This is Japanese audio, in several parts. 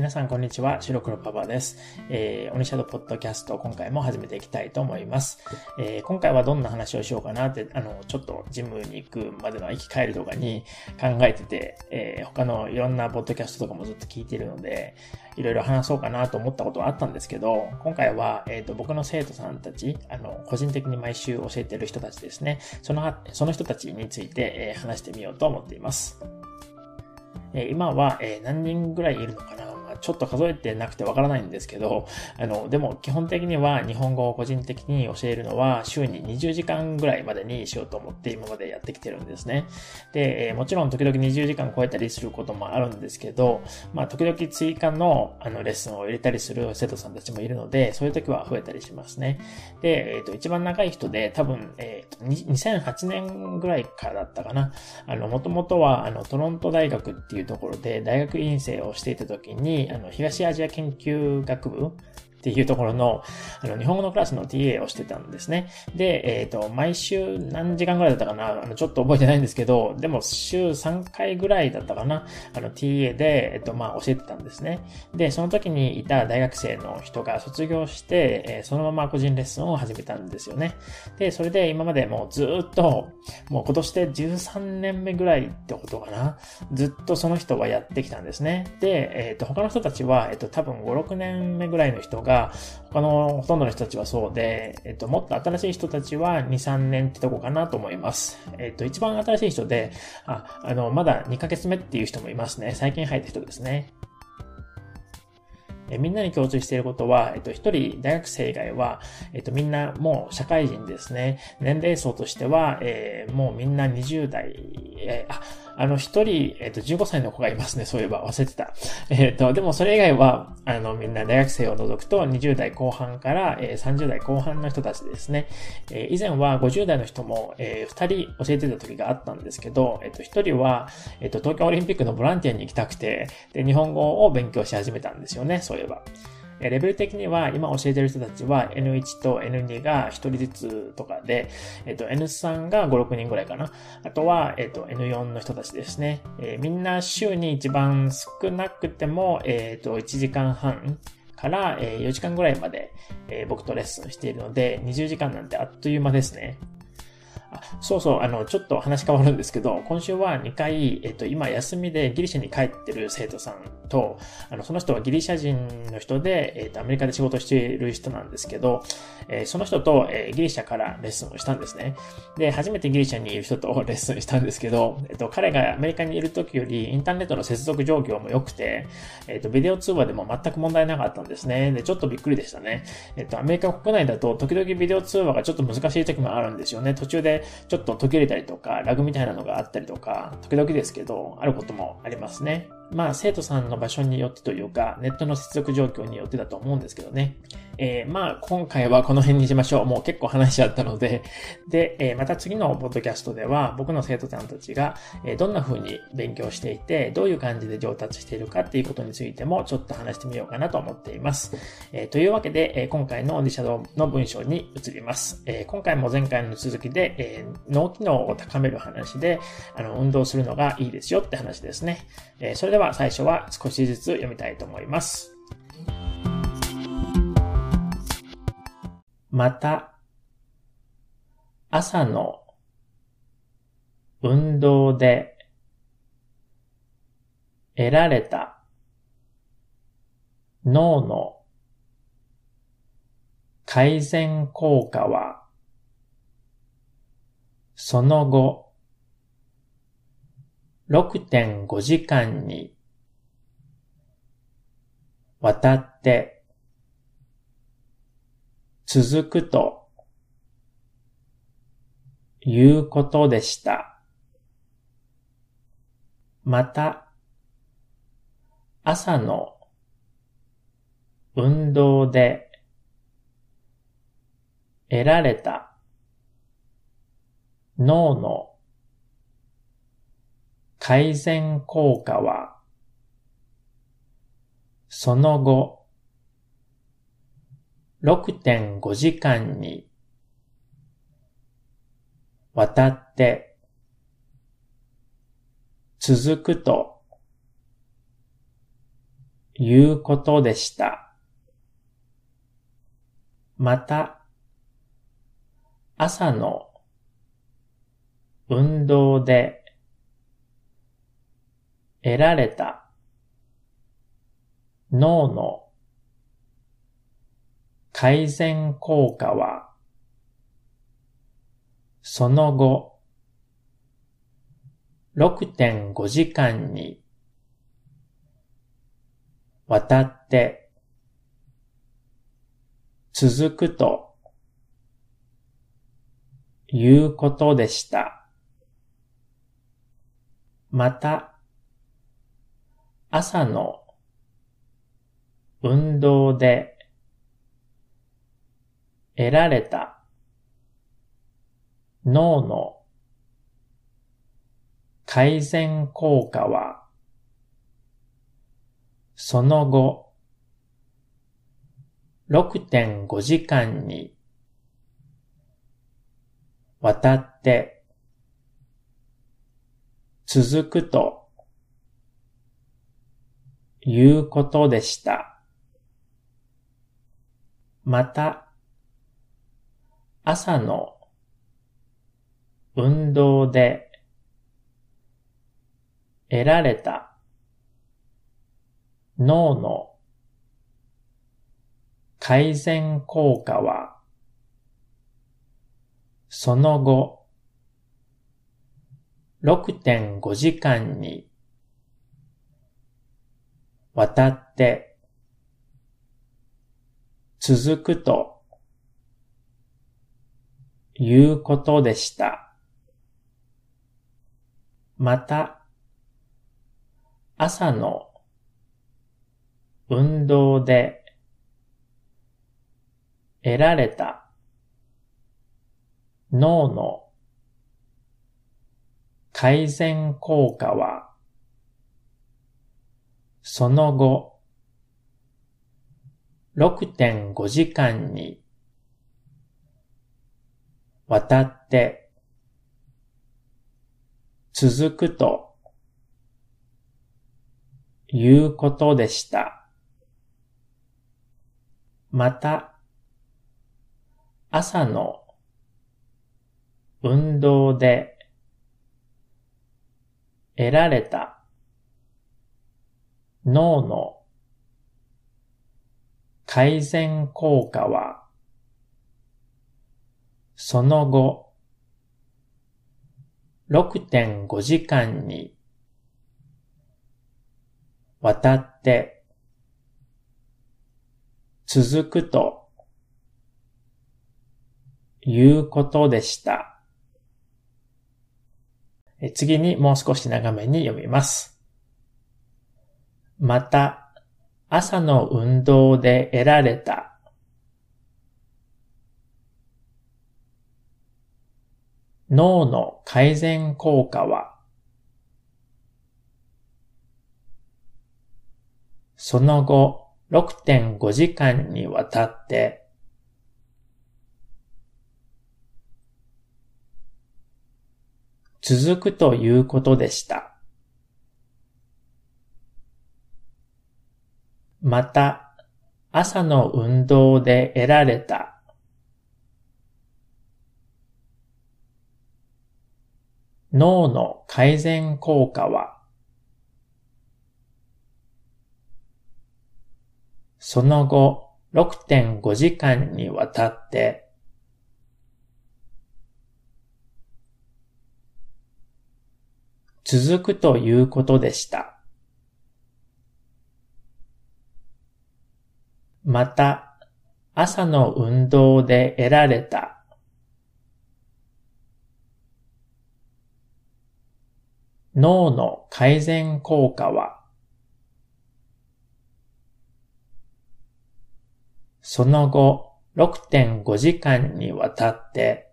皆さん、こんにちは。白黒パパです。えー、オニシャドポッドキャスト、今回も始めていきたいと思います。えー、今回はどんな話をしようかなって、あの、ちょっとジムに行くまでの行き帰りとかに考えてて、えー、他のいろんなポッドキャストとかもずっと聞いてるので、いろいろ話そうかなと思ったことはあったんですけど、今回は、えっ、ー、と、僕の生徒さんたち、あの、個人的に毎週教えてる人たちですね、その、その人たちについて、え、話してみようと思っています。え今は、え何人ぐらいいるのかなちょっと数えてなくてわからないんですけど、あの、でも基本的には日本語を個人的に教えるのは週に20時間ぐらいまでにしようと思って今までやってきてるんですね。で、もちろん時々20時間超えたりすることもあるんですけど、まあ時々追加のあのレッスンを入れたりする生徒さんたちもいるので、そういう時は増えたりしますね。で、えっ、ー、と、一番長い人で多分、えっ、ー、と、2008年ぐらいからだったかな。あの、もともとはあの、トロント大学っていうところで大学院生をしていた時に、あの、東アジア研究学部っていうところの、あの、日本語のクラスの TA をしてたんですね。で、えっ、ー、と、毎週何時間ぐらいだったかな？あの、ちょっと覚えてないんですけど、でも週3回ぐらいだったかな？あの、TA で、えっ、ー、と、まあ、教えてたんですね。で、その時にいた大学生の人が卒業して、えー、そのまま個人レッスンを始めたんですよね。で、それで今までもうずっと、もう今年で13年目ぐらいってことかな？ずっとその人はやってきたんですね。で、えっ、と、他の人たちは、えっ、と、多分5、6年目ぐらいの人がが、他のほとんどの人たちはそうで、えっと、もっと新しい人たちは2、3年ってとこかなと思います。えっと、一番新しい人で、あ、あの、まだ2ヶ月目っていう人もいますね。最近入った人ですね。えみんなに共通していることは、えっと、一人大学生以外は、えっと、みんなもう社会人ですね。年齢層としては、えー、もうみんな20代、えー、あ、あの、一人、えっ、と、15歳の子がいますね。そういえば、忘れてた。えっ、と、でもそれ以外は、あの、みんな大学生を除くと、20代後半から、えー、30代後半の人たちですね。え、以前は50代の人も、えー、2人教えてた時があったんですけど、えっ、と、1人は、えっ、と、東京オリンピックのボランティアに行きたくて、で、日本語を勉強し始めたんですよね。そういえば。レベル的には今教えてる人たちは N1 と N2 が1人ずつとかで、えっと、N3 が5、6人ぐらいかな。あとは、えっと、N4 の人たちですね。えー、みんな週に一番少なくても、えっと、1時間半から、え4時間ぐらいまで、え僕とレッスンしているので、20時間なんてあっという間ですね。そうそう、あの、ちょっと話変わるんですけど、今週は2回、えっと、今休みでギリシャに帰ってる生徒さんと、あの、その人はギリシャ人の人で、えっと、アメリカで仕事している人なんですけど、えー、その人と、えー、ギリシャからレッスンをしたんですね。で、初めてギリシャにいる人とレッスンしたんですけど、えっと、彼がアメリカにいる時よりインターネットの接続状況も良くて、えっと、ビデオ通話でも全く問題なかったんですね。で、ちょっとびっくりでしたね。えっと、アメリカ国内だと時々ビデオ通話がちょっと難しい時もあるんですよね。途中でちょっと溶けれたりとか、ラグみたいなのがあったりとか、時々ですけど、あることもありますね。まあ、生徒さんの場所によってというか、ネットの接続状況によってだと思うんですけどね。えー、まあ、今回はこの辺にしましょう。もう結構話しちゃったので。で、えー、また次のポッドキャストでは、僕の生徒さんたちが、えー、どんな風に勉強していて、どういう感じで上達しているかっていうことについても、ちょっと話してみようかなと思っています。えー、というわけで、えー、今回のオディシャドウの文章に移ります。えー、今回も前回の続きで、えー、脳機能を高める話で、あの、運動するのがいいですよって話ですね。えー、それででは最初は少しずつ読みたいと思います。また、朝の運動で得られた脳の改善効果は、その後、6.5時間に渡って続くということでした。また、朝の運動で得られた脳の改善効果はその後、6.5時間にわたって続くということでした。また、朝の運動で得られた脳の改善効果はその後6.5時間にわたって続くということでした。また、朝の運動で得られた脳の改善効果はその後6.5時間にわたって続くということでした。また、朝の運動で得られた脳の改善効果はその後6.5時間にわたって続くということでした。また、朝の運動で得られた脳の改善効果はその後6.5時間にわたって続くということでした。また、朝の運動で得られた脳の改善効果はその後6.5時間にわたって続くということでした。次にもう少し長めに読みます。また、朝の運動で得られた脳の改善効果は、その後6.5時間にわたって続くということでした。また、朝の運動で得られた脳の改善効果は、その後6.5時間にわたって続くということでした。また、朝の運動で得られた脳の改善効果は、その後6.5時間にわたって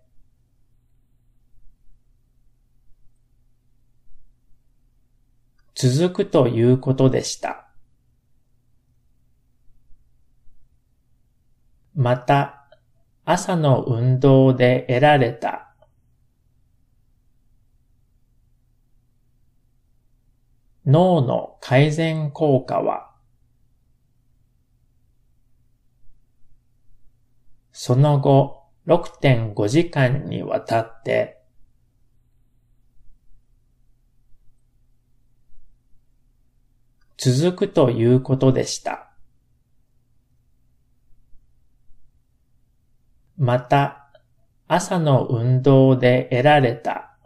続くということでした。また、朝の運動で得られた。脳の改善効果は、その後6.5時間にわたって、続くということでした。また、朝の運動で得られた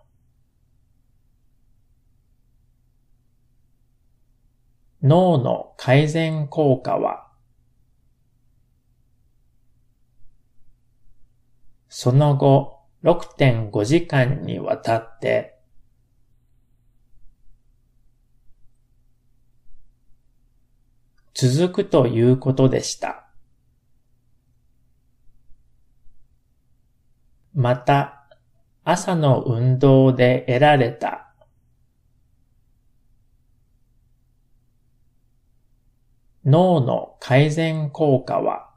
脳の改善効果は、その後6.5時間にわたって続くということでした。また、朝の運動で得られた脳の改善効果は、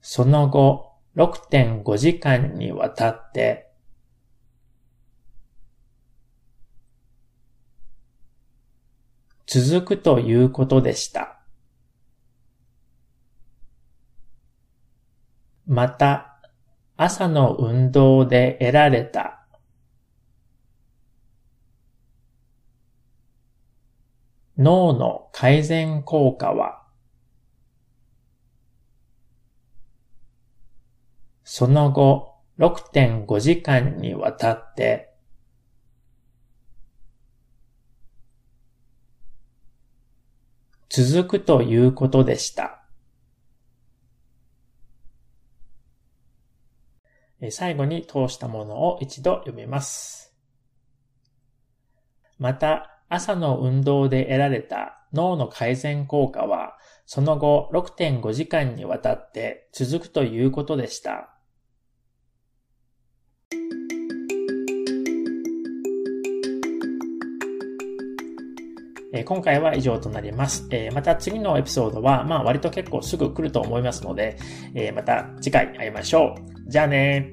その後6.5時間にわたって続くということでした。また、朝の運動で得られた脳の改善効果は、その後6.5時間にわたって続くということでした。最後に通したものを一度読みます。また、朝の運動で得られた脳の改善効果は、その後6.5時間にわたって続くということでした。今回は以上となります。また次のエピソードは、まあ割と結構すぐ来ると思いますので、また次回会いましょう。じゃあね